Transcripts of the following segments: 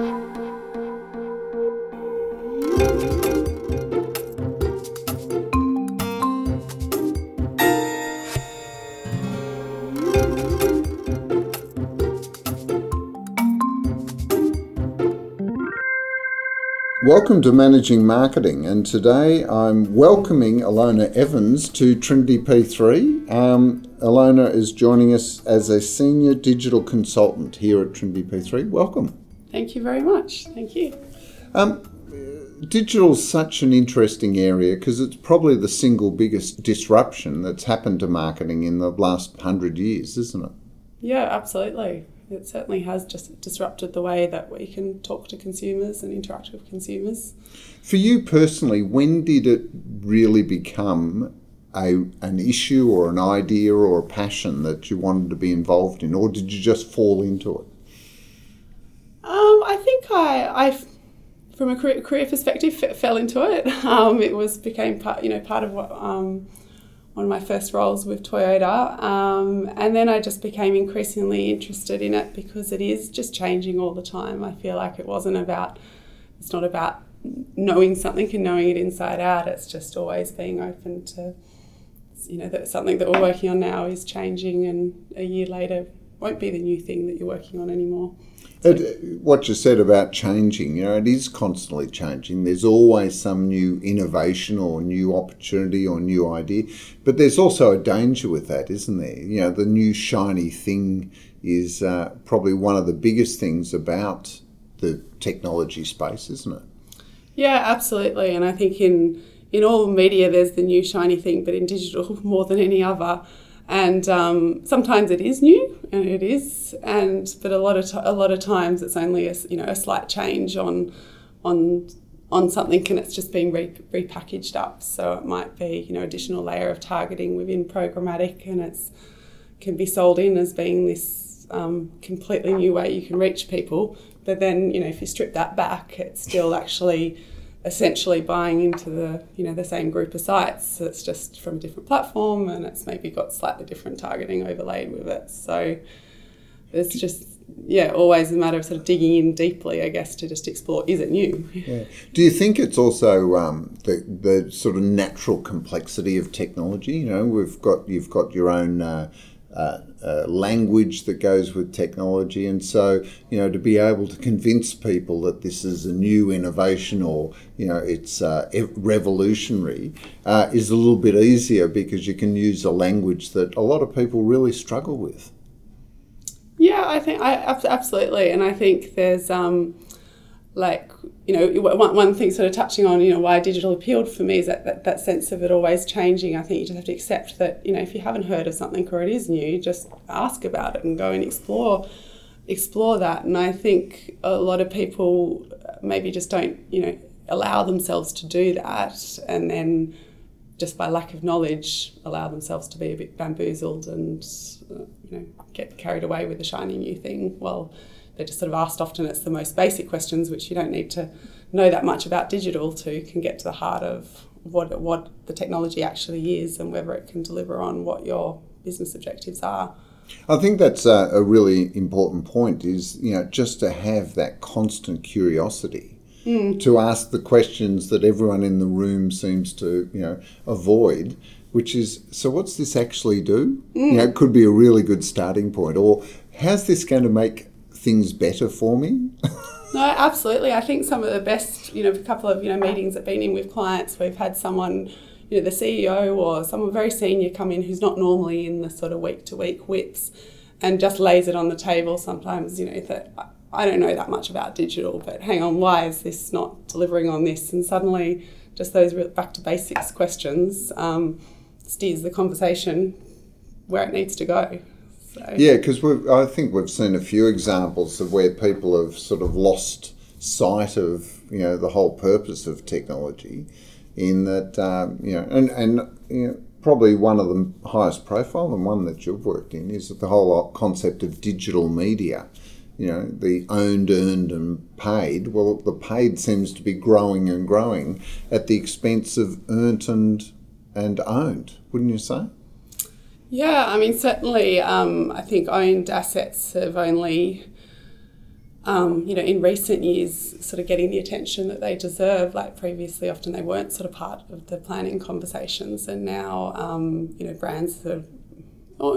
Welcome to Managing Marketing, and today I'm welcoming Ilona Evans to TrinityP3. Um, Ilona is joining us as a senior digital consultant here at TrinityP3. Welcome. Thank you very much. Thank you. Um, digital is such an interesting area because it's probably the single biggest disruption that's happened to marketing in the last hundred years, isn't it? Yeah, absolutely it certainly has just disrupted the way that we can talk to consumers and interact with consumers. For you personally, when did it really become a, an issue or an idea or a passion that you wanted to be involved in, or did you just fall into it? Um, I think I, I, from a career, career perspective, fell into it. Um, it was became part, you know, part of what um, one of my first roles with Toyota. Um, and then I just became increasingly interested in it because it is just changing all the time. I feel like it wasn't about, it's not about knowing something and knowing it inside out. It's just always being open to, you know, that something that we're working on now is changing and a year later won't be the new thing that you're working on anymore. It, what you said about changing, you know, it is constantly changing. There's always some new innovation or new opportunity or new idea, but there's also a danger with that, isn't there? You know, the new shiny thing is uh, probably one of the biggest things about the technology space, isn't it? Yeah, absolutely. And I think in in all media, there's the new shiny thing, but in digital, more than any other, and um, sometimes it is new and it is and but a lot of t- a lot of times it's only a you know a slight change on on on something and it's just being re- repackaged up. So it might be you know additional layer of targeting within programmatic and it's can be sold in as being this um, completely new way you can reach people. But then you know if you strip that back it's still actually essentially buying into the you know the same group of sites. So it's just from a different platform, and it's maybe got slightly different targeting overlaid with it. So it's just yeah, always a matter of sort of digging in deeply, I guess, to just explore is it new. Yeah. Do you think it's also um, the the sort of natural complexity of technology? You know, we've got you've got your own. Uh, uh, uh, language that goes with technology. And so, you know, to be able to convince people that this is a new innovation or, you know, it's uh, revolutionary uh, is a little bit easier because you can use a language that a lot of people really struggle with. Yeah, I think I absolutely, and I think there's um, like you know one, one thing sort of touching on you know why digital appealed for me is that, that that sense of it always changing. I think you just have to accept that you know if you haven't heard of something or it is new just ask about it and go and explore explore that. And i think a lot of people maybe just don't you know allow themselves to do that and then just by lack of knowledge allow themselves to be a bit bamboozled and uh, you know get carried away with the shiny new thing. Well they're just sort of asked often it's the most basic questions which you don't need to know that much about digital to can get to the heart of what what the technology actually is and whether it can deliver on what your business objectives are. I think that's a, a really important point is you know just to have that constant curiosity mm. to ask the questions that everyone in the room seems to you know avoid which is so what's this actually do mm. you know it could be a really good starting point or how's this going to make things better for me? no, absolutely. I think some of the best, you know, a couple of, you know, meetings I've been in with clients, we've had someone, you know, the CEO or someone very senior come in who's not normally in the sort of week to week WIPs and just lays it on the table sometimes, you know, that I don't know that much about digital, but hang on, why is this not delivering on this? And suddenly, just those back to basics questions um, steers the conversation where it needs to go. So. Yeah, because I think we've seen a few examples of where people have sort of lost sight of you know the whole purpose of technology, in that um, you know and and you know, probably one of the highest profile and one that you've worked in is the whole concept of digital media. You know, the owned, earned, and paid. Well, the paid seems to be growing and growing at the expense of earned and and owned, wouldn't you say? Yeah, I mean, certainly, um, I think owned assets have only um, you know, in recent years, sort of getting the attention that they deserve. Like previously, often they weren't sort of part of the planning conversations, and now, um, you know, brands are,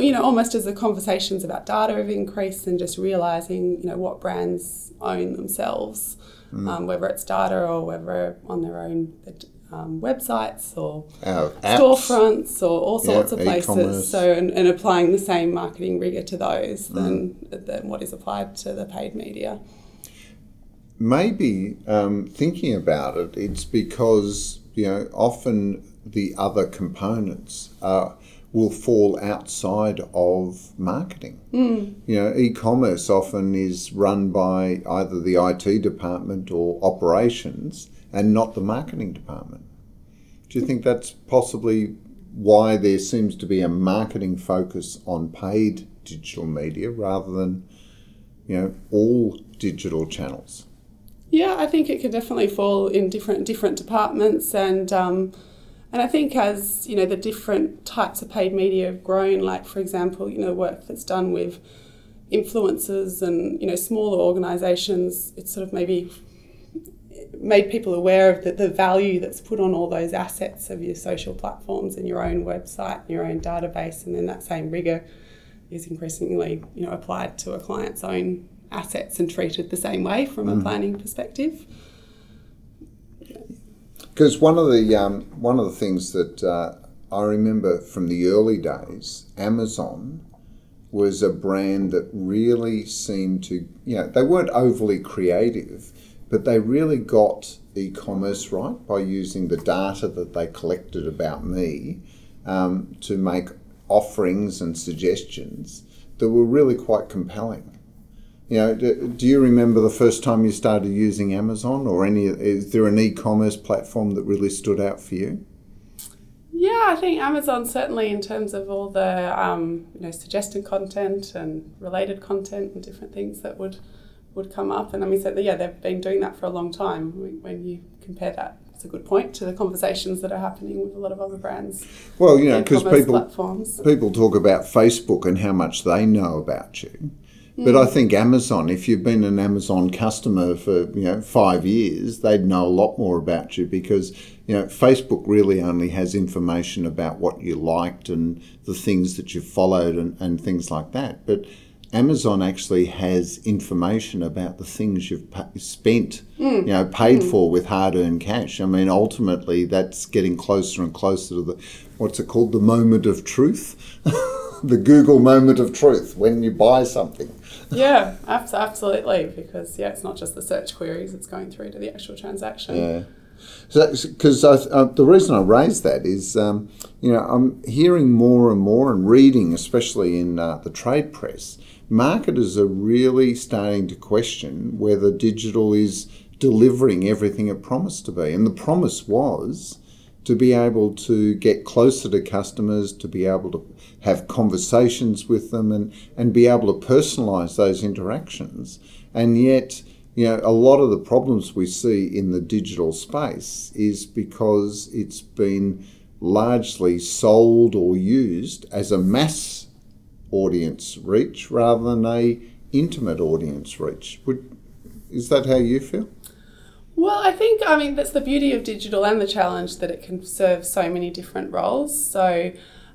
you know, almost as the conversations about data have increased, and just realizing, you know, what brands own themselves, mm. um, whether it's data or whether on their own um, websites or storefronts or all sorts yeah, of places. E-commerce. So, and, and, applying the same marketing rigor to those mm. than, than what is applied to the paid media. Maybe um, thinking about it, it's because you know often the other components are will fall outside of marketing. Mm. You know, e-commerce often is run by either the IT department or operations, and not the marketing department. Do you think that's possibly why there seems to be a marketing focus on paid digital media rather than, you know, all digital channels? Yeah, I think it could definitely fall in different different departments, and um, and I think as you know the different types of paid media have grown, like for example, you know, the work that's done with influencers and you know smaller organisations, it's sort of maybe made people aware of the, the value that's put on all those assets of your social platforms and your own website and your own database and then that same rigor is increasingly you know applied to a client's own assets and treated the same way from mm. a planning perspective because one of the um, one of the things that uh, I remember from the early days Amazon was a brand that really seemed to you know they weren't overly creative but they really got e commerce right by using the data that they collected about me um, to make offerings and suggestions that were really quite compelling. You know, do, do, you remember the first time you started using Amazon or any? Is there an e-commerce platform that really stood out for you? Yeah, I think Amazon certainly in terms of all the um, you know suggested content and related content and different things that would would come up. And I mean, so yeah, they've been doing that for a long time. When you compare that, it's a good point to the conversations that are happening with a lot of other brands. Well, you know, because people platforms. people talk about Facebook and how much they know about you. But I mm. think Amazon, if you've been an Amazon customer for you know five years, they'd know a lot more about you because you know Facebook really only has information about what you liked and the things that you followed and, and things like that. But Amazon actually has information about the things you've spent, mm. you know, paid mm. for with hard-earned cash. I mean, ultimately, that's getting closer and closer to the what's it called, the moment of truth, the Google moment of truth when you buy something. yeah, absolutely, because yeah, it's not just the search queries; it's going through to the actual transaction. Yeah. Because uh, the reason I raise that is, um, you know, I'm hearing more and more and reading, especially in uh, the trade press, marketers are really starting to question whether digital is delivering everything it promised to be. And the promise was to be able to get closer to customers, to be able to have conversations with them and, and be able to personalize those interactions. And yet, you know, a lot of the problems we see in the digital space is because it's been largely sold or used as a mass audience reach rather than a intimate audience reach. Would is that how you feel? Well, I think I mean that's the beauty of digital and the challenge that it can serve so many different roles. So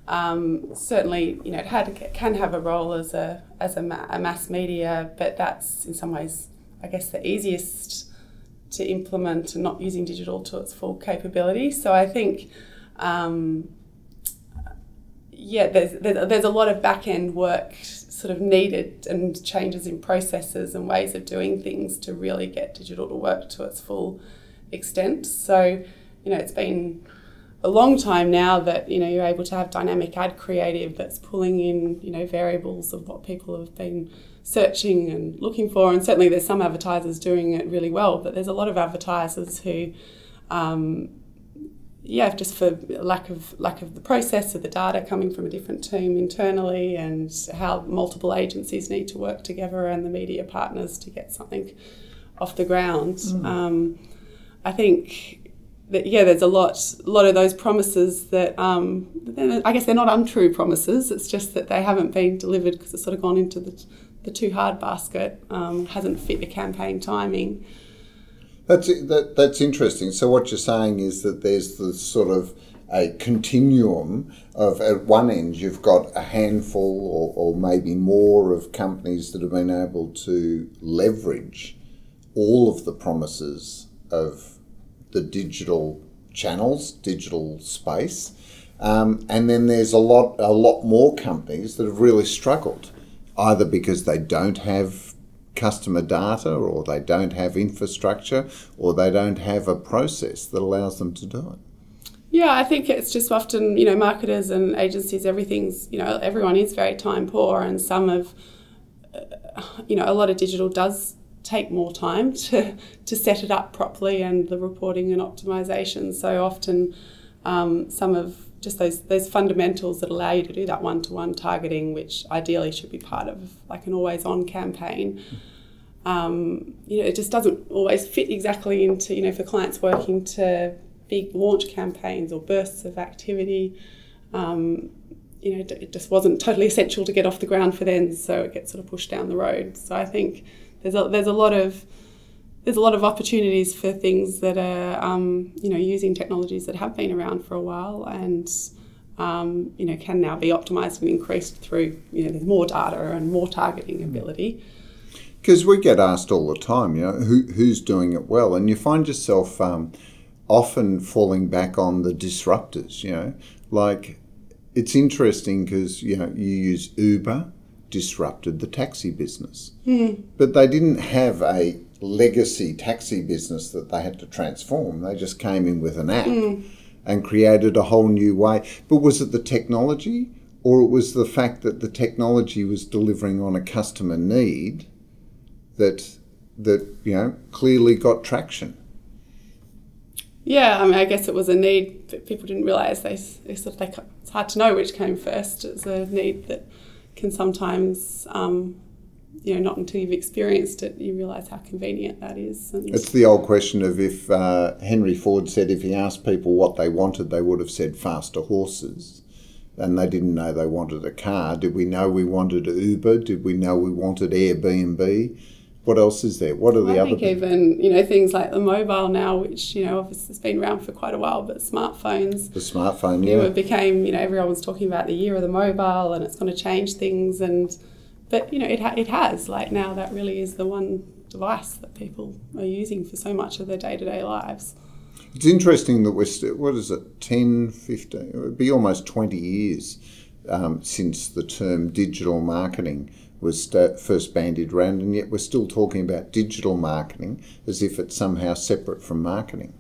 um, certainly, you know, it had, can have a role as a as a, ma- a, mass media, but that's in some ways, I guess, the easiest to implement and not using digital to its full capability. So I think. Um, yeah, there's, there's a lot of back end work sort of needed and changes in processes and ways of doing things to really get digital to work to its full extent. So, you know, it's been a long time now that you know you're able to have dynamic ad creative that's pulling in you know variables of what people have been searching and looking for and certainly there's some advertisers doing it really well but there's a lot of advertisers who um, yeah, just for lack of lack of the process of the data coming from a different team internally, and how multiple agencies need to work together and the media partners to get something off the ground. Mm. Um, I think that yeah, there's a lot a lot of those promises that um, I guess they're not untrue promises. It's just that they haven't been delivered because it's sort of gone into the, the the too hard basket um, hasn't fit the campaign timing. That's that, that's interesting. So what you're saying is that there's the sort of a continuum of at one end you've got a handful or, or maybe more of companies that have been able to leverage all of the promises of the digital channels, digital space, um, and then there's a lot a lot more companies that have really struggled, either because they don't have customer data or they don't have infrastructure or they don't have a process that allows them to do it. Yeah, I think it's just often, you know, marketers and agencies, everything's, you know, everyone is very time poor, and some of, uh, you know, a lot of digital does take more time to, to set it up properly and the reporting and optimization. So often, um, some of just those those fundamentals that allow you to do that one to one targeting, which ideally should be part of like an always on campaign. Um, you know, it just doesn't always fit exactly into you know for clients working to big launch campaigns or bursts of activity. Um, you know, it just wasn't totally essential to get off the ground for them, so it gets sort of pushed down the road. So I think there's a, there's a lot of there's a lot of opportunities for things that are um, you know using technologies that have been around for a while and um, you know can now be optimized and increased through you know there's more data and more targeting ability. Because we get asked all the time, you know, who, who's doing it well, and you find yourself um, often falling back on the disruptors. You know, like it's interesting because you know you use Uber disrupted the taxi business, mm. but they didn't have a legacy taxi business that they had to transform. They just came in with an app mm. and created a whole new way. But was it the technology? Or it was the fact that the technology was delivering on a customer need that that you know clearly got traction. Yeah, I mean, I guess it was a need, that people didn't realise they, they sort of they, it's hard to know which came first. It's a need that can sometimes, um, you know, not until you've experienced it, you realise how convenient that is. And it's the old question of if uh, Henry Ford said if he asked people what they wanted, they would have said faster horses. And they didn't know they wanted a car. Did we know we wanted Uber? Did we know we wanted Airbnb? what else is there? What are the I other? I think even you know things like the mobile now, which you know obviously has been around for quite a while, but smartphones. The smartphone, yeah. It became you know everyone was talking about the year of the mobile, and it's going to change things, and but you know it ha- it has like now that really is the one device that people are using for so much of their day to day lives. It's interesting that we're still, what is it, 10, 15, it would be almost 20 years um, since the term digital marketing was st- first bandied around, and yet we're still talking about digital marketing as if it's somehow separate from marketing.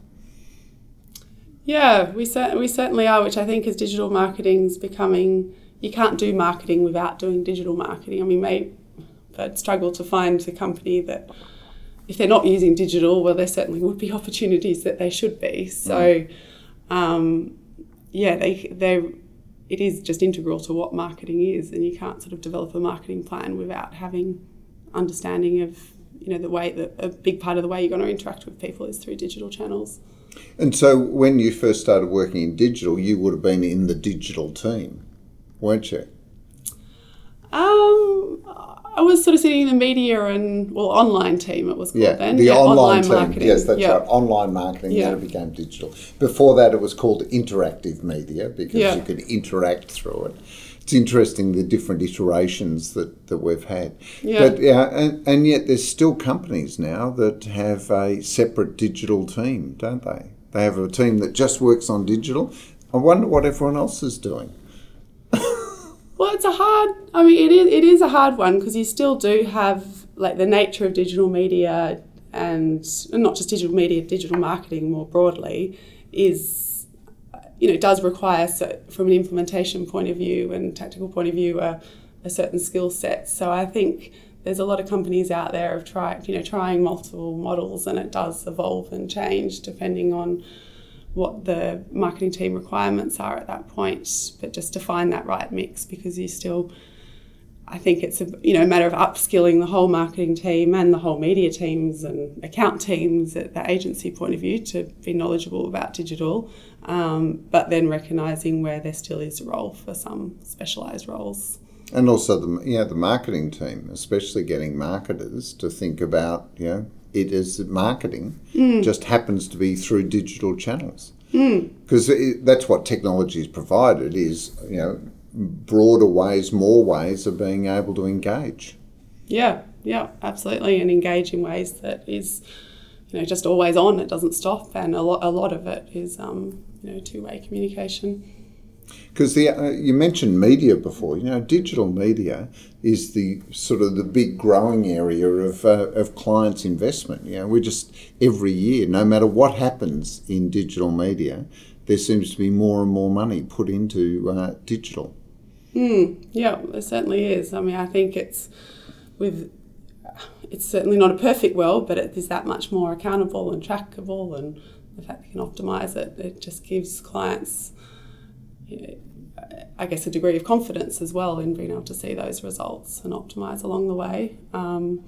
Yeah, we, cer- we certainly are, which I think is digital marketing is becoming, you can't do marketing without doing digital marketing. I mean, may, I'd struggle to find a company that, if they're not using digital, well, there certainly would be opportunities that they should be. So, mm. um, yeah, they, they're it is just integral to what marketing is, and you can't sort of develop a marketing plan without having understanding of you know the way that a big part of the way you're going to interact with people is through digital channels. And so, when you first started working in digital, you would have been in the digital team, weren't you? Um, I was sort of sitting in the media and well online team it was called yeah, then. The yeah, online, online team. marketing. Yes, that's yeah. right. Online marketing. Yeah. Then it became digital. Before that, it was called interactive media because Yeah. you could interact through it. It's interesting the different iterations that, that we've had. Yeah. But yeah, and, and yet there's still companies now that have a separate digital team, don't they? They have a team that just works on digital. I wonder what everyone else is doing. Well, it's a hard. I mean, it is. It is a hard one because you still do have like the nature of digital media and, and not just digital media, digital marketing more broadly is, you know, does require from an implementation point of view and tactical point of view a, a certain skill set. So I think there's a lot of companies out there of try, you know, trying multiple models, and it does evolve and change depending on what the marketing team requirements are at that point, but just to find that right mix because you still, I think it's a you know matter of upskilling the whole marketing team and the whole media teams and account teams at the agency point of view to be knowledgeable about digital, um, but then recognizing where there still is a role for some specialized roles. And also the yeah the marketing team, especially getting marketers to think about you know it as marketing just happens to be through digital channels because that's what technology has provided is you know broader ways, more ways of being able to engage. Yeah, yeah, absolutely, and engage in ways that is, you know, just always on. It doesn't stop, and a lot, a lot of it is, um, you know, two way communication. Because uh, you mentioned media before, you know, digital media is the sort of the big growing area of uh, of clients' investment. You know, we just every year, no matter what happens in digital media, there seems to be more and more money put into uh, digital. Mm, yeah, there certainly is. I mean, I think it's with it's certainly not a perfect world, but it is that much more accountable and trackable, and the fact you can optimize it, it just gives clients, I guess, a degree of confidence as well in being able to see those results and optimize along the way. Um,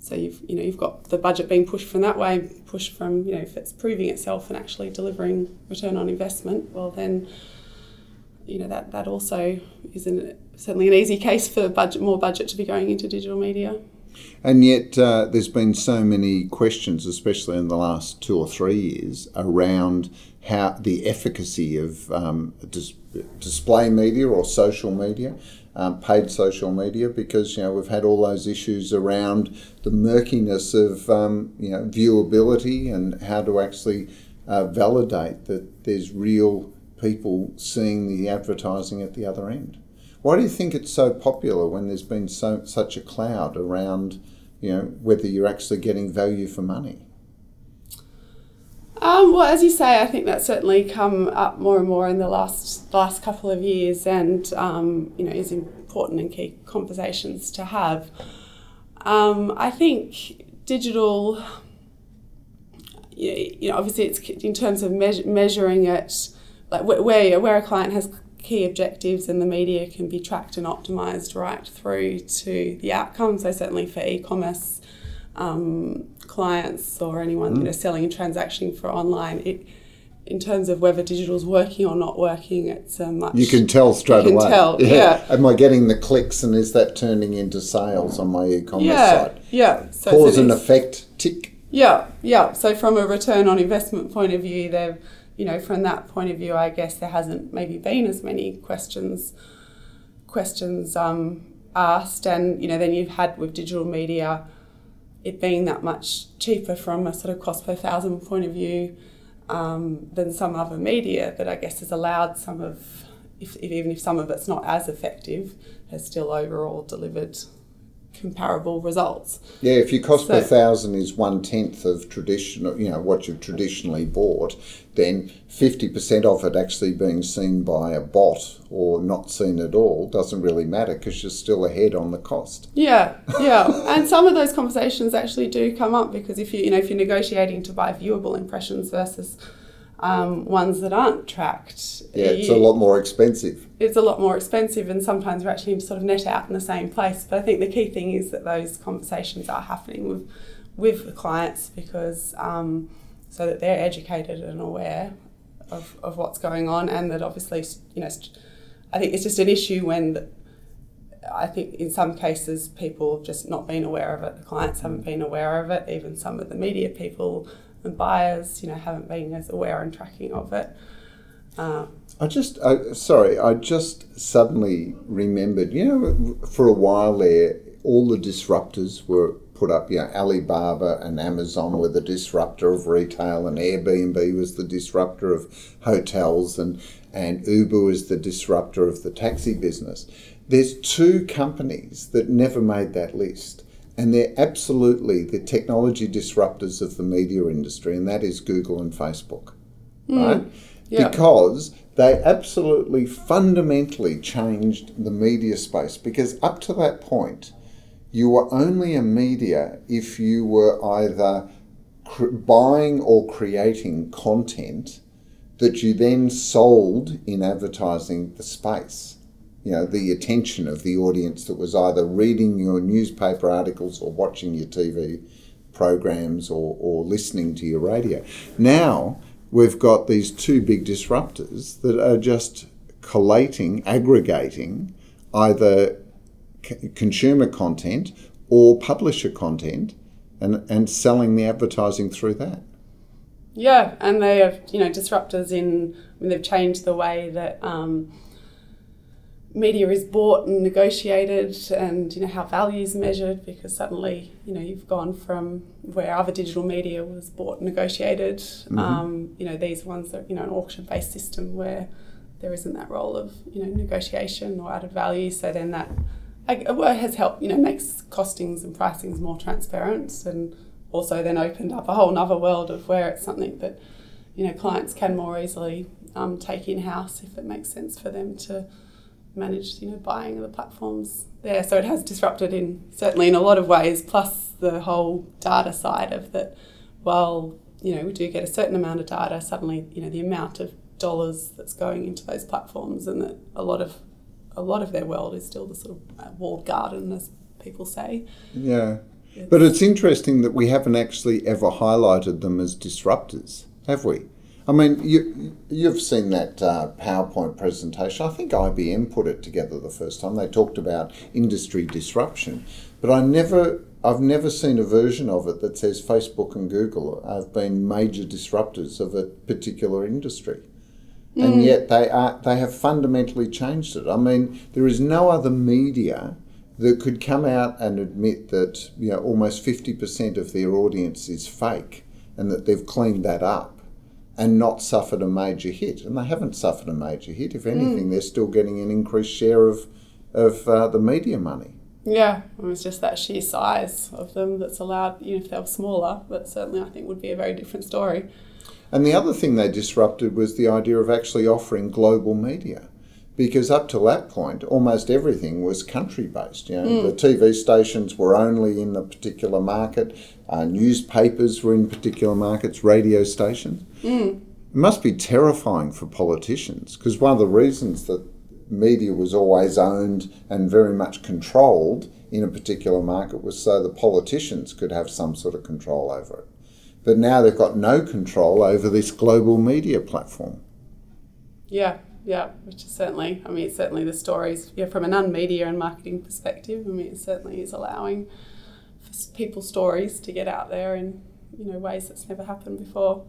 so you've you know you've got the budget being pushed from that way, pushed from you know if it's proving itself and actually delivering return on investment, well then you know that that also is an, certainly an easy case for budget more budget to be going into digital media. And yet, uh, there's been so many questions, especially in the last two or three years, around how the efficacy of um, dis- display media or social media, um, paid social media, because you know we've had all those issues around the murkiness of um, you know viewability and how to actually uh, validate that there's real people seeing the advertising at the other end. Why do you think it's so popular when there's been so such a cloud around, you know, whether you're actually getting value for money? Um, well, as you say, I think that's certainly come up more and more in the last last couple of years, and um, you know is important and key conversations to have. Um, I think digital, you know, obviously it's in terms of measuring it, like where where a client has key objectives and the media can be tracked and optimized right through to the outcome. So certainly for e-commerce um, clients or anyone mm. you know selling and transacting for online, it in terms of whether digital is working or not working, it's a much you can tell straight you can away. Tell, yeah. yeah. Am I getting the clicks and is that turning into sales on my e-commerce yeah, site? Yeah. So Cause and effect tick. Yeah, yeah. So from a return on investment point of view, they've you know, from that point of view, I guess there hasn't maybe been as many questions questions um, asked, and you know, then you've had with digital media it being that much cheaper from a sort of cost per thousand point of view um, than some other media that I guess has allowed some of, if, even if some of it's not as effective, has still overall delivered comparable results. Yeah, if your cost so, per thousand is one tenth of traditional, you know, what you've traditionally bought, then fifty percent of it actually being seen by a bot or not seen at all doesn't really matter because you're still ahead on the cost. Yeah, yeah, and some of those conversations actually do come up because if you, you know, if you're negotiating to buy viewable impressions versus um, ones that aren't tracked. Yeah, it's you, a lot more expensive. It's a lot more expensive, and sometimes we're actually sort of net out in the same place. But I think the key thing is that those conversations are happening with with the clients because um, so that they're educated and aware of, of what's going on, and that obviously you know I think it's just an issue when. The, I think in some cases people have just not been aware of it. The clients haven't been aware of it. Even some of the media people and buyers, you know, haven't been as aware and tracking of it. Um, I just, I, sorry, I just suddenly remembered, you know, for a while there, all the disruptors were put up, you know, Alibaba and Amazon were the disruptor of retail, and Airbnb was the disruptor of hotels, and, and Uber was the disruptor of the taxi business. There's two companies that never made that list and they're absolutely the technology disruptors of the media industry, and that is Google and Facebook, mm. right? Yeah. Because they absolutely fundamentally changed the media space. Because up to that point, you were only a media if you were either cr- buying or creating content that you then sold in advertising the space you know, the attention of the audience that was either reading your newspaper articles or watching your TV programs or, or listening to your radio. Now we've got these two big disruptors that are just collating, aggregating either c- consumer content or publisher content and, and selling the advertising through that. Yeah, and they have, you know, disruptors in, I mean, they've changed the way that um, media is bought and negotiated and, you know, how value is measured because suddenly, you know, you've gone from where other digital media was bought and negotiated, mm-hmm. um, you know, these ones that are, you know, an auction-based system where there isn't that role of, you know, negotiation or added value. So then that has helped, you know, makes costings and pricings more transparent and also then opened up a whole other world of where it's something that you know clients can more easily um, take in house if it makes sense for them to manage you know buying the platforms there. So it has disrupted in certainly in a lot of ways. Plus the whole data side of that. While you know we do get a certain amount of data, suddenly you know the amount of dollars that's going into those platforms and that a lot of a lot of their world is still the sort of uh, walled garden as people say. Yeah. But it's interesting that we haven't actually ever highlighted them as disruptors, have we? I mean, you, you've seen that uh, PowerPoint presentation. I think IBM put it together the first time. They talked about industry disruption, but I never, I've never seen a version of it that says Facebook and Google have been major disruptors of a particular industry, mm. and yet they are, they have fundamentally changed it. I mean, there is no other media that could come out and admit that you know almost 50% of their audience is fake and that they've cleaned that up and not suffered a major hit. And they haven't suffered a major hit. If anything mm. they're still getting an increased share of of uh, the media money. Yeah it was just that sheer size of them that's allowed know if they were smaller but certainly i think would be a very different story. And the other thing they disrupted was the idea of actually offering global media because up to that point, almost everything was country based. You know, mm. the TV stations were only in the particular market, uh, newspapers were in particular markets, radio stations. Mm. It must be terrifying for politicians because one of the reasons that media was always owned and very much controlled in a particular market was so the politicians could have some sort of control over it. But now they've got no control over this global media platform. Yeah, yeah, which is certainly, I mean, it's certainly the stories, yeah, from an unmedia and marketing perspective, I mean, it certainly is allowing people's stories to get out there in, you know, ways that's never happened before.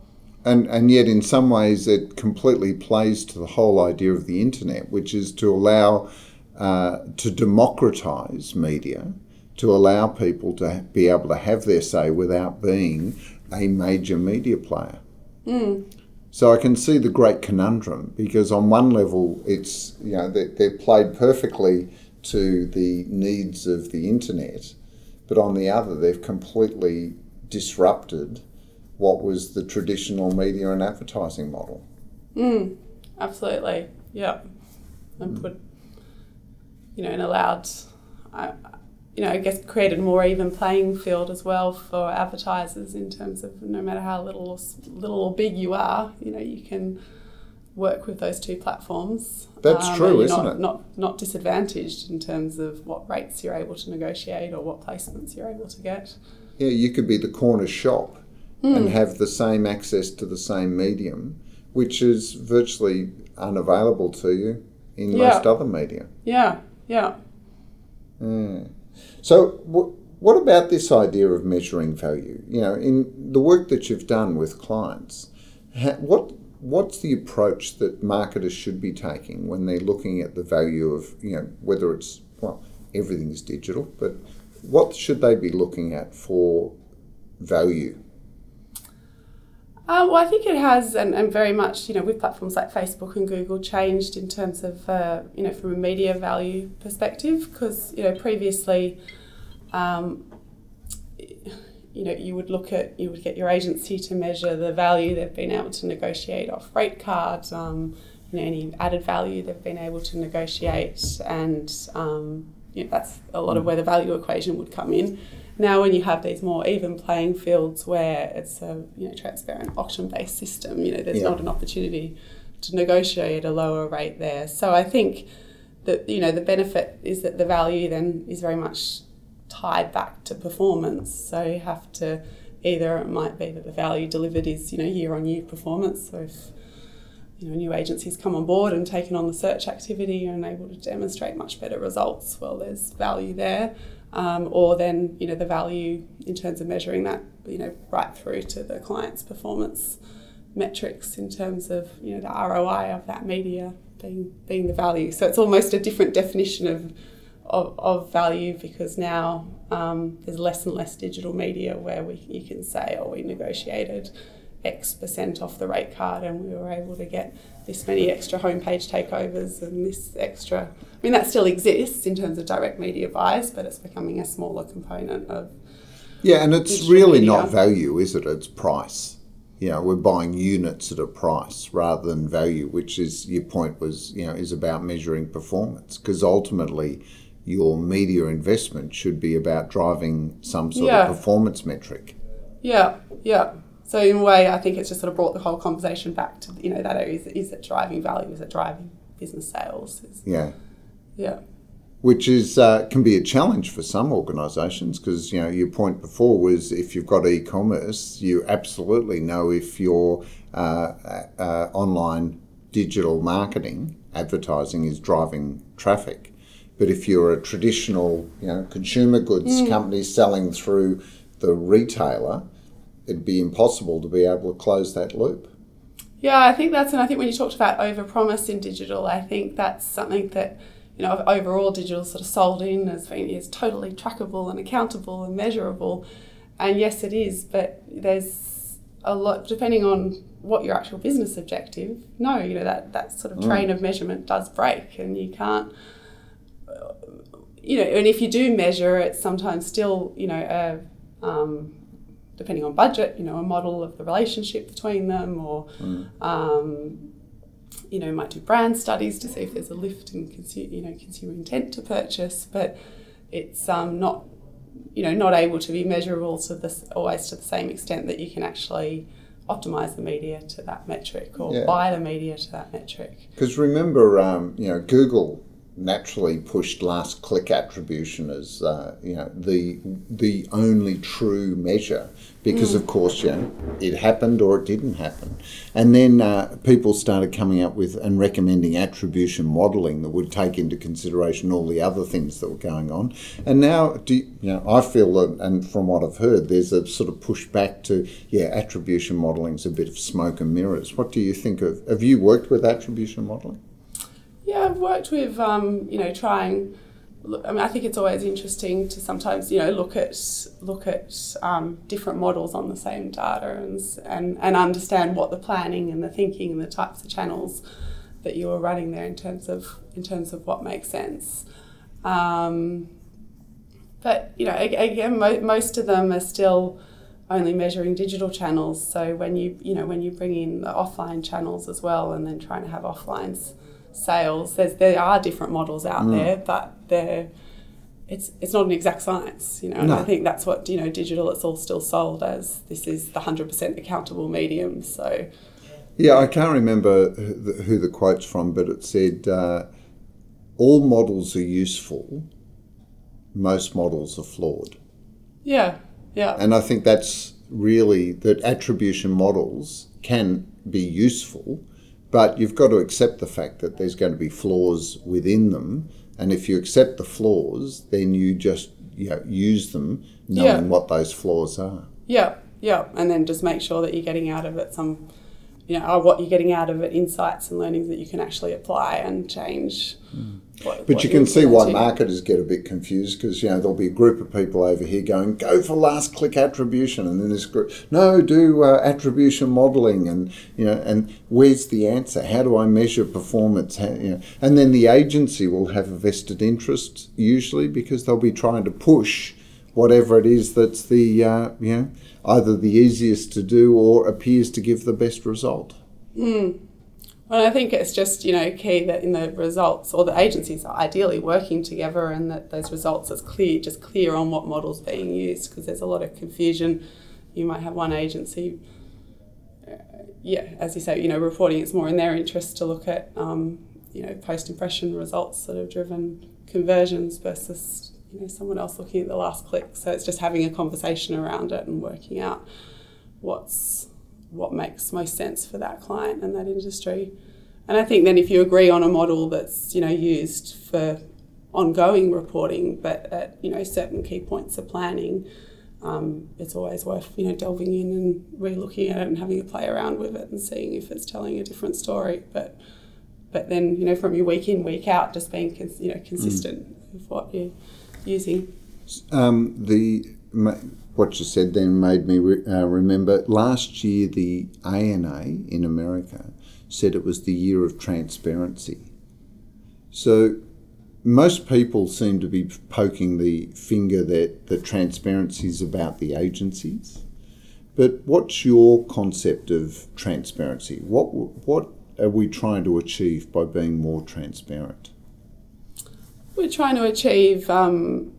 And, and yet, in some ways, it completely plays to the whole idea of the internet, which is to allow, uh, to democratize media, to allow people to be able to have their say without being a major media player. Mm. So I can see the great conundrum because on one level it's you know they, they're played perfectly to the needs of the internet, but on the other they've completely disrupted what was the traditional media and advertising model. Mm, absolutely, yeah, and put you know and allowed. I, you know, I guess created a more even playing field as well for advertisers in terms of no matter how little or, little or big you are, you know, you can work with those two platforms. That's um, true, isn't not, it? Not not disadvantaged in terms of what rates you're able to negotiate or what placements you're able to get. Yeah, you could be the corner shop mm. and have the same access to the same medium, which is virtually unavailable to you in yeah. most other media. Yeah, yeah. Mm. So, w- what about this idea of measuring value? You know, in the work that you've done with clients, ha- what what's the approach that marketers should be taking when they're looking at the value of you know whether it's well everything is digital, but what should they be looking at for value? Uh, well, I think it has, and, and very much, you know, with platforms like Facebook and Google, changed in terms of, uh, you know, from a media value perspective, because, you know, previously, um, you know, you would look at, you would get your agency to measure the value they've been able to negotiate off rate cards, um, you know, any added value they've been able to negotiate, and um, you know, that's a lot of mm. where the value equation would come in. Now, when you have these more even playing fields where it's a you know transparent auction based system, you know there's yeah. not an opportunity to negotiate a lower rate there. So I think that you know the benefit is that the value then is very much tied back to performance. So you have to either it might be that the value delivered is you know year on year performance. So if you know, new agencies come on board and taken on the search activity and able to demonstrate much better results. Well, there's value there. Um, or then, you know, the value in terms of measuring that, you know, right through to the client's performance metrics in terms of, you know, the ROI of that media being, being the value. So it's almost a different definition of, of, of value because now um, there's less and less digital media where we, you can say, oh, we negotiated X percent off the rate card and we were able to get this many extra homepage takeovers and this extra. I mean, that still exists in terms of direct media buys, but it's becoming a smaller component of. Yeah, and it's really media. not value, is it? It's price. You know, we're buying units at a price rather than value, which is your point was, you know, is about measuring performance because ultimately your media investment should be about driving some sort yeah. of performance metric. Yeah, yeah. So in a way, I think it's just sort of brought the whole conversation back to you know that area. Is, is it driving value? Is it driving business sales? Is, yeah. Yeah. Which is uh, can be a challenge for some organisations because you know your point before was if you've got e-commerce, you absolutely know if your uh, uh, online digital marketing advertising is driving traffic. But if you're a traditional, you know, consumer goods mm. company selling through the retailer, it'd be impossible to be able to close that loop. Yeah, I think that's, and I think when you talked about overpromise in digital, I think that's something that, you know, overall digital sort of sold in as being is totally trackable and accountable and measurable. And yes, it is, but there's a lot, depending on what your actual business objective, no, you know, that, that sort of mm. train mm. of measurement does break and you can't, you know, and if you do measure, it's sometimes still, you know, a, um, depending on budget, you know, a model of the relationship between them, or mm. um, you know, might do brand studies to see if there's a lift in consumer, you know, consumer intent to purchase. But it's um, not, you know, not able to be measurable to this always to the same extent that you can actually optimize the media to that metric or yeah. buy the media to that metric. Because remember, um, you know, Google naturally pushed last click attribution as uh, you know the the only true measure. Because mm. of course you know it happened or it didn't happen. And then uh, people started coming up with and recommending attribution modeling that would take into consideration all the other things that were going on. And now do you, you know I feel that and from what I've heard there's a sort of push back to yeah attribution modeling is a bit of smoke and mirrors. What do you think of have you worked with attribution modeling yeah, I've worked with, um, you know, trying. I mean, I think it's always interesting to sometimes, you know, look at look at um, different models on the same data and, and and understand what the planning and the thinking and the types of channels that you are running there in terms of in terms of what makes sense. Um, but you know, again, mo- most of them are still only measuring digital channels. So when you you know when you bring in the offline channels as well, and then trying to have offlines sales. There's there are different models out mm. there, but they're it's it's not an exact science, you know. No. I think that's what you know. Digital, it's all still sold as this is the hundred percent accountable medium. So, yeah, I can't remember who the quote's from, but it said uh, all models are useful. Most models are flawed. Yeah, yeah. And I think that's really that attribution models can be useful but you've got to accept the fact that there's going to be flaws within them. And if you accept the flaws, then you just you know, use them knowing yeah. what those flaws are. Yeah, yeah. And then just make sure that you're getting out of it some, you know, what you're getting out of it, insights and learnings that you can actually apply and change. Mm. What, but what you can see why marketers get a bit confused because you know there'll be a group of people over here going go for last click attribution and then this group no do uh, attribution modeling and you know and where's the answer how do I measure performance how, you know and then the agency will have a vested interest usually because they'll be trying to push whatever it is that's the uh, you know either the easiest to do or appears to give the best result. Mm. Well, I think it's just you know key that in the results or the agencies are ideally working together and that those results is clear, just clear on what models being used because there's a lot of confusion. You might have one agency, uh, yeah, as you say, you know, reporting it's more in their interest to look at um, you know post impression results that have driven conversions versus you know someone else looking at the last click. So it's just having a conversation around it and working out what's what makes most sense for that client and that industry. and I think then if you agree on a model that's you know used for ongoing reporting, but at you know certain key points of planning, um, it's always worth you know delving in and re-looking at it and having a play around with it and seeing if it's telling a different story. But but then you know from your week in week out, just being cons- you know consistent mm. with what you're using. Um, the what you said then made me re- uh, remember last year the ANA in America said it was the year of transparency. So most people seem to be poking the finger that the transparency is about the agencies. But what's your concept of transparency? What what are we trying to achieve by being more transparent? We're trying to achieve, um,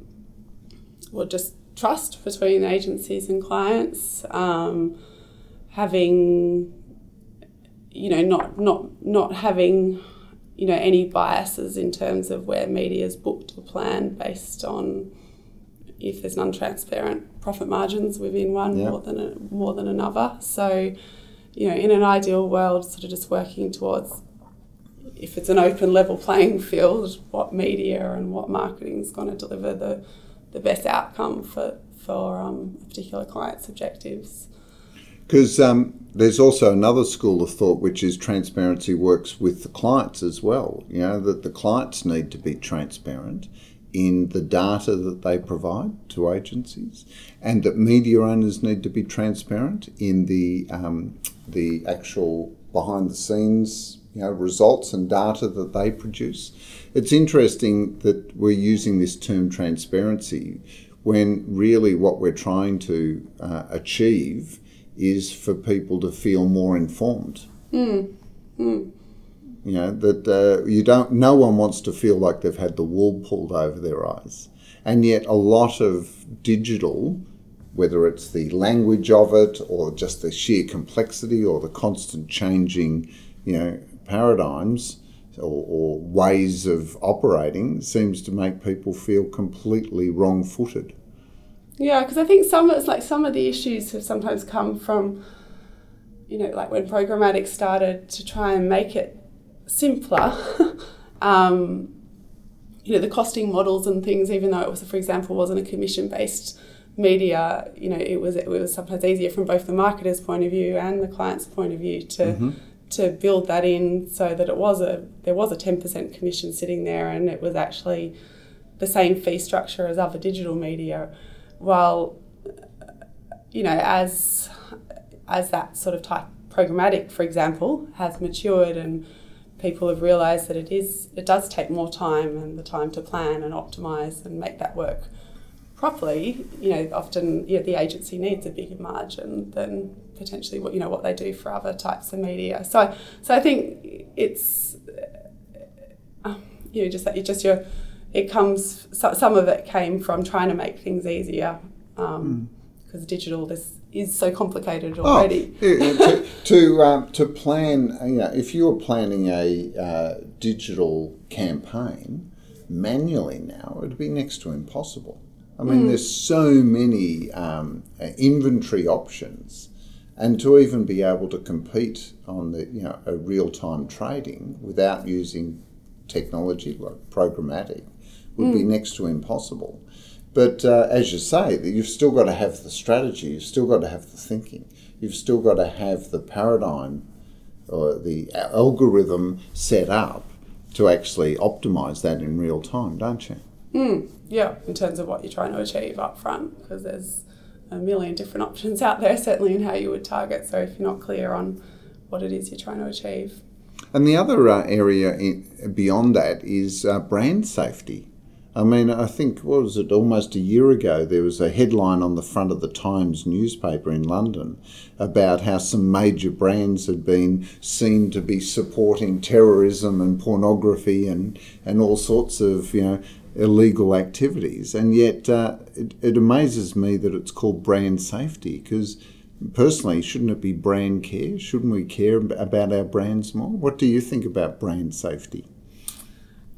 well, just trust between agencies and clients, um, having, you know, not not not having, you know, any biases in terms of where media is booked or planned based on if there's non-transparent profit margins within one yep. more than a, more than another. So, you know, in an ideal world, sort of just working towards if it's an open level playing field, what media and what marketing is going to deliver the the best outcome for for um, a particular client's objectives. Because um, there's also another school of thought, which is transparency works with the clients as well. You know that the clients need to be transparent in the data that they provide to agencies, and that media owners need to be transparent in the um, the actual behind the scenes you know, results and data that they produce. It's interesting that we're using this term transparency when really what we're trying to uh, achieve is for people to feel more informed. Mm. Mm. You know that uh, you don't. No one wants to feel like they've had the wool pulled over their eyes, and yet a lot of digital, whether it's the language of it or just the sheer complexity or the constant changing, you know, paradigms or, or ways of operating seems to make people feel completely wrong-footed. Yeah, because I think some it's like some of the issues have sometimes come from, you know, like when programmatic started to try and make it simpler. um, you know, the costing models and things, even though it was, for example, wasn't a commission-based media, you know, it was it was sometimes easier from both the marketer's point of view and the client's point of view to mm-hmm to build that in so that it was a there was a 10% commission sitting there and it was actually the same fee structure as other digital media. While you know as as that sort of type programmatic for example has matured and people have realized that it is it does take more time and the time to plan and optimize and make that work properly, you know, often you know, the agency needs a bigger margin than potentially what you know what they do for other types of media. So, so I think it's uh, you know just that you just your it comes so, some of it came from trying to make things easier because um, mm. digital this is so complicated oh, already. Oh, to to, um, to plan, you know, if you were planning a uh, digital campaign manually now, it'd be next to impossible. I mean, mm. there's so many um, inventory options, and to even be able to compete on the you know a real time trading without using technology like programmatic would mm. be next to impossible. But uh, as you say, you've still got to have the strategy, you've still got to have the thinking, you've still got to have the paradigm or the algorithm set up to actually optimize that in real time, don't you? Mm, yeah, in terms of what you're trying to achieve up front, because there's a million different options out there, certainly in how you would target. So if you're not clear on what it is you're trying to achieve. And the other uh, area in, beyond that is uh, brand safety. I mean, I think, what was it, almost a year ago, there was a headline on the front of the Times newspaper in London about how some major brands had been seen to be supporting terrorism and pornography and, and all sorts of, you know, illegal activities. And yet, uh, it, it amazes me that it's called brand safety because personally, shouldn't it be brand care? Shouldn't we care about our brands more? What do you think about brand safety?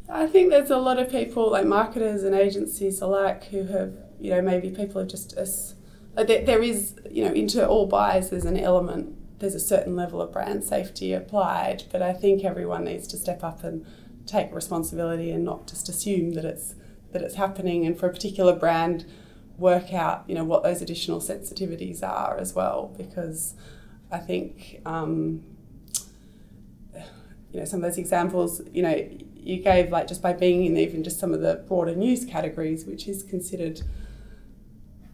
I think there's a lot of people, like marketers and agencies alike, who have, you know, maybe people have just, there, there is, you know, into all buys, there's an element there's a certain level of brand safety applied, but I think everyone needs to step up and take responsibility and not just assume that it's that it's happening and for a particular brand work out you know what those additional sensitivities are as well because I think um, you know some of those examples you know you gave like just by being in even just some of the broader news categories which is considered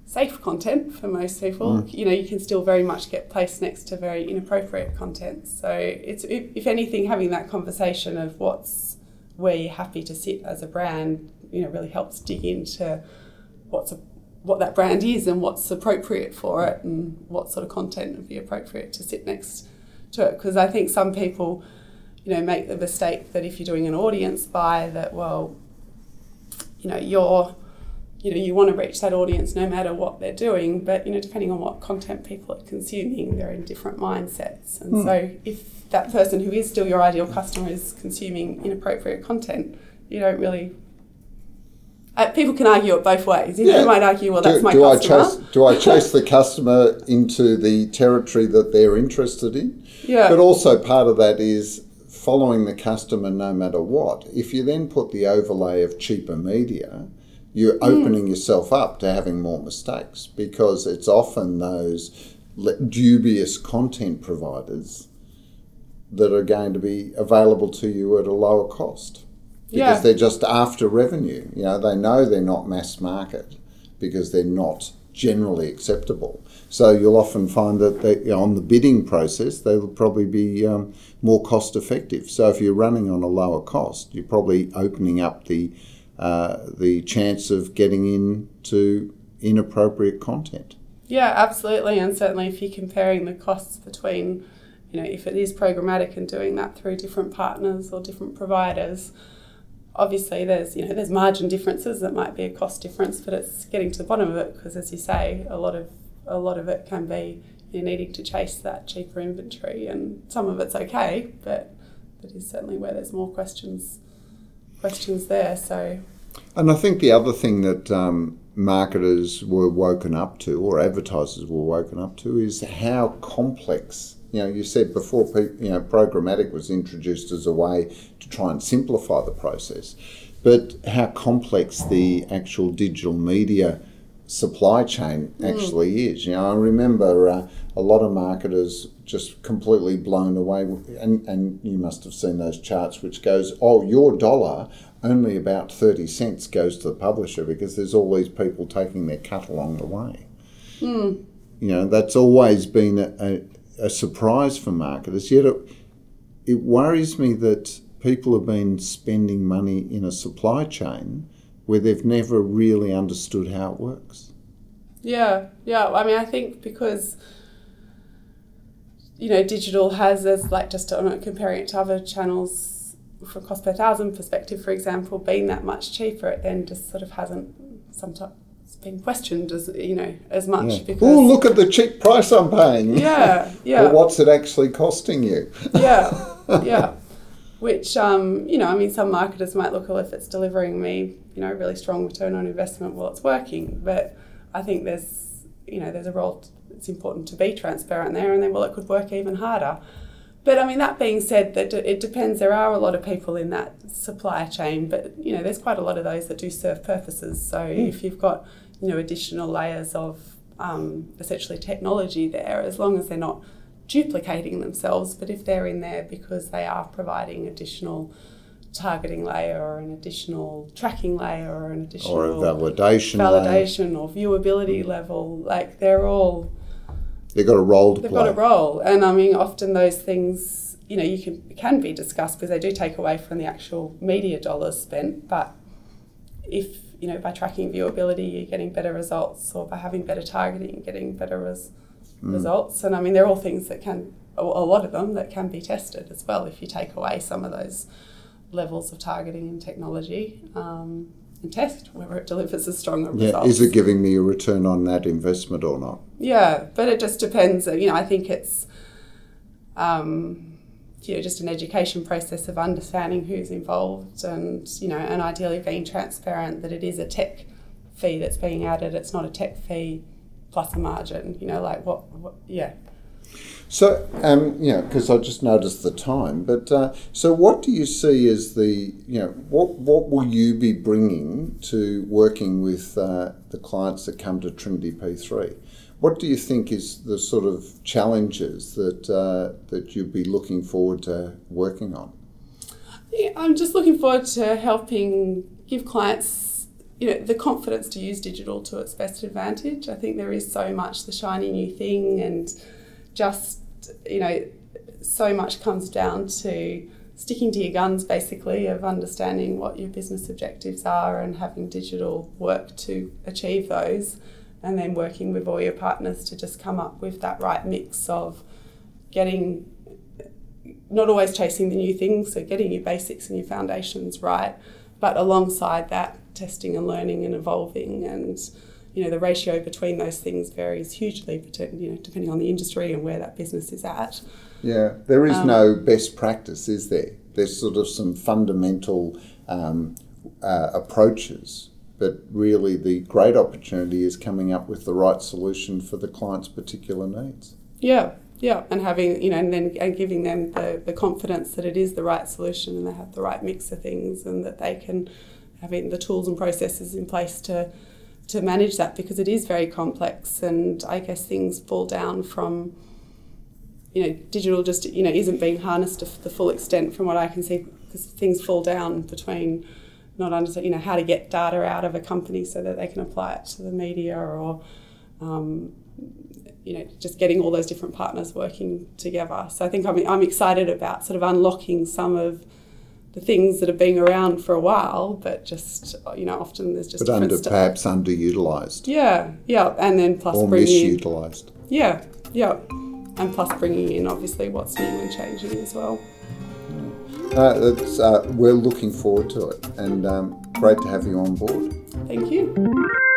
safe content for most people mm. you know you can still very much get placed next to very inappropriate content so it's if, if anything having that conversation of what's where you're happy to sit as a brand you know really helps dig into what's a, what that brand is and what's appropriate for it and what sort of content would be appropriate to sit next to it. Because I think some people you know make the mistake that if you're doing an audience buy that well you know you're you know you want to reach that audience no matter what they're doing but you know depending on what content people are consuming they're in different mindsets and mm. so if that person who is still your ideal customer is consuming inappropriate content you don't really uh, people can argue it both ways. You, know, you might argue, well, that's do, my do customer. I chase, do I chase the customer into the territory that they're interested in? Yeah. But also part of that is following the customer no matter what. If you then put the overlay of cheaper media, you're mm. opening yourself up to having more mistakes because it's often those dubious content providers that are going to be available to you at a lower cost because yeah. they're just after revenue. You know, they know they're not mass market because they're not generally acceptable. So you'll often find that they, you know, on the bidding process, they will probably be um, more cost effective. So if you're running on a lower cost, you're probably opening up the uh, the chance of getting into inappropriate content. Yeah, absolutely, and certainly if you're comparing the costs between, you know, if it is programmatic and doing that through different partners or different providers obviously there's you know there's margin differences that might be a cost difference but it's getting to the bottom of it because as you say a lot of a lot of it can be you needing to chase that cheaper inventory and some of it's okay but that is certainly where there's more questions questions there so and I think the other thing that um, marketers were woken up to or advertisers were woken up to is how complex you know, you said before, you know, programmatic was introduced as a way to try and simplify the process, but how complex the actual digital media supply chain mm. actually mm. is. You know, I remember uh, a lot of marketers just completely blown away, and, and you must have seen those charts which goes, oh, your dollar only about 30 cents goes to the publisher because there's all these people taking their cut along the way. Mm. You know, that's always been a, a a surprise for marketers. Yet it, it worries me that people have been spending money in a supply chain where they've never really understood how it works. Yeah, yeah. I mean, I think because you know, digital has as like just on comparing it to other channels from cost per thousand perspective, for example, being that much cheaper, it then just sort of hasn't sometimes been questioned as you know as much yeah. because oh look at the cheap price I'm paying. Yeah yeah. Well, what's it actually costing you? Yeah yeah. Which um, you know I mean some marketers might look well if it's delivering me you know really strong return on investment well it's working. But I think there's you know there's a role it's important to be transparent there and then well it could work even harder but I mean, that being said, that it depends. There are a lot of people in that supply chain, but you know, there's quite a lot of those that do serve purposes. So mm. if you've got you know additional layers of um, essentially technology there, as long as they're not duplicating themselves. But if they're in there because they are providing additional targeting layer or an additional tracking layer or an additional or a validation validation layer. or viewability level, like they're all they've got a role to they've play. got a role, and I mean often those things you know you can can be discussed because they do take away from the actual media dollars spent, but if you know, by tracking viewability, you're getting better results, or by having better targeting, you're getting better res- mm. results. And I mean, they're all things that can, a lot of them, that can be tested as well if you take away some of those levels of targeting and technology um, and test whether it delivers a stronger yeah. result. Is it giving me a return on that investment or not? Yeah, but it just depends. You know, I think it's. Um, you know, just an education process of understanding who's involved and, you know, and ideally being transparent that it is a tech fee that's being added. It's not a tech fee plus a margin, you know, like what, what yeah. So, um, because I just noticed the time, but uh, so what do you see as the, you know, what, what will you be bringing to working with uh, the clients that come to TrinityP3? What do you think is the sort of challenges that, uh, that you'd be looking forward to working on? Yeah, I'm just looking forward to helping give clients you know the confidence to use digital to its best advantage. I think there is so much the shiny new thing and just you know, so much comes down to sticking to your guns basically of understanding what your business objectives are and having digital work to achieve those. And then working with all your partners to just come up with that right mix of getting not always chasing the new things so getting your basics and your foundations right but alongside that testing and learning and evolving and you know the ratio between those things varies hugely, you know, depending on the industry and where that business is at. Yeah, there is um, no best practice, is there? There's sort of some fundamental um, uh, approaches, but really the great opportunity is coming up with the right solution for the client's particular needs. Yeah, yeah, and having you know, and then and giving them the, the confidence that it is the right solution and they have the right mix of things and that they can having the tools and processes in place to to manage that because it is very complex and I guess things fall down from you know digital just you know isn't being harnessed to the full extent from what I can see because things fall down between not understanding you know how to get data out of a company so that they can apply it to the media or um, you know just getting all those different partners working together. So I think I'm, I'm excited about sort of unlocking some of the things that have been around for a while, but just you know often there's just but under stuff. perhaps underutilized. Yeah, yeah, and then plus or bringing misutilized. In, yeah, yeah, and plus bringing in obviously what's new and changing as well. Uh, uh, we're looking forward to it, and um, great to have you on board. Thank you.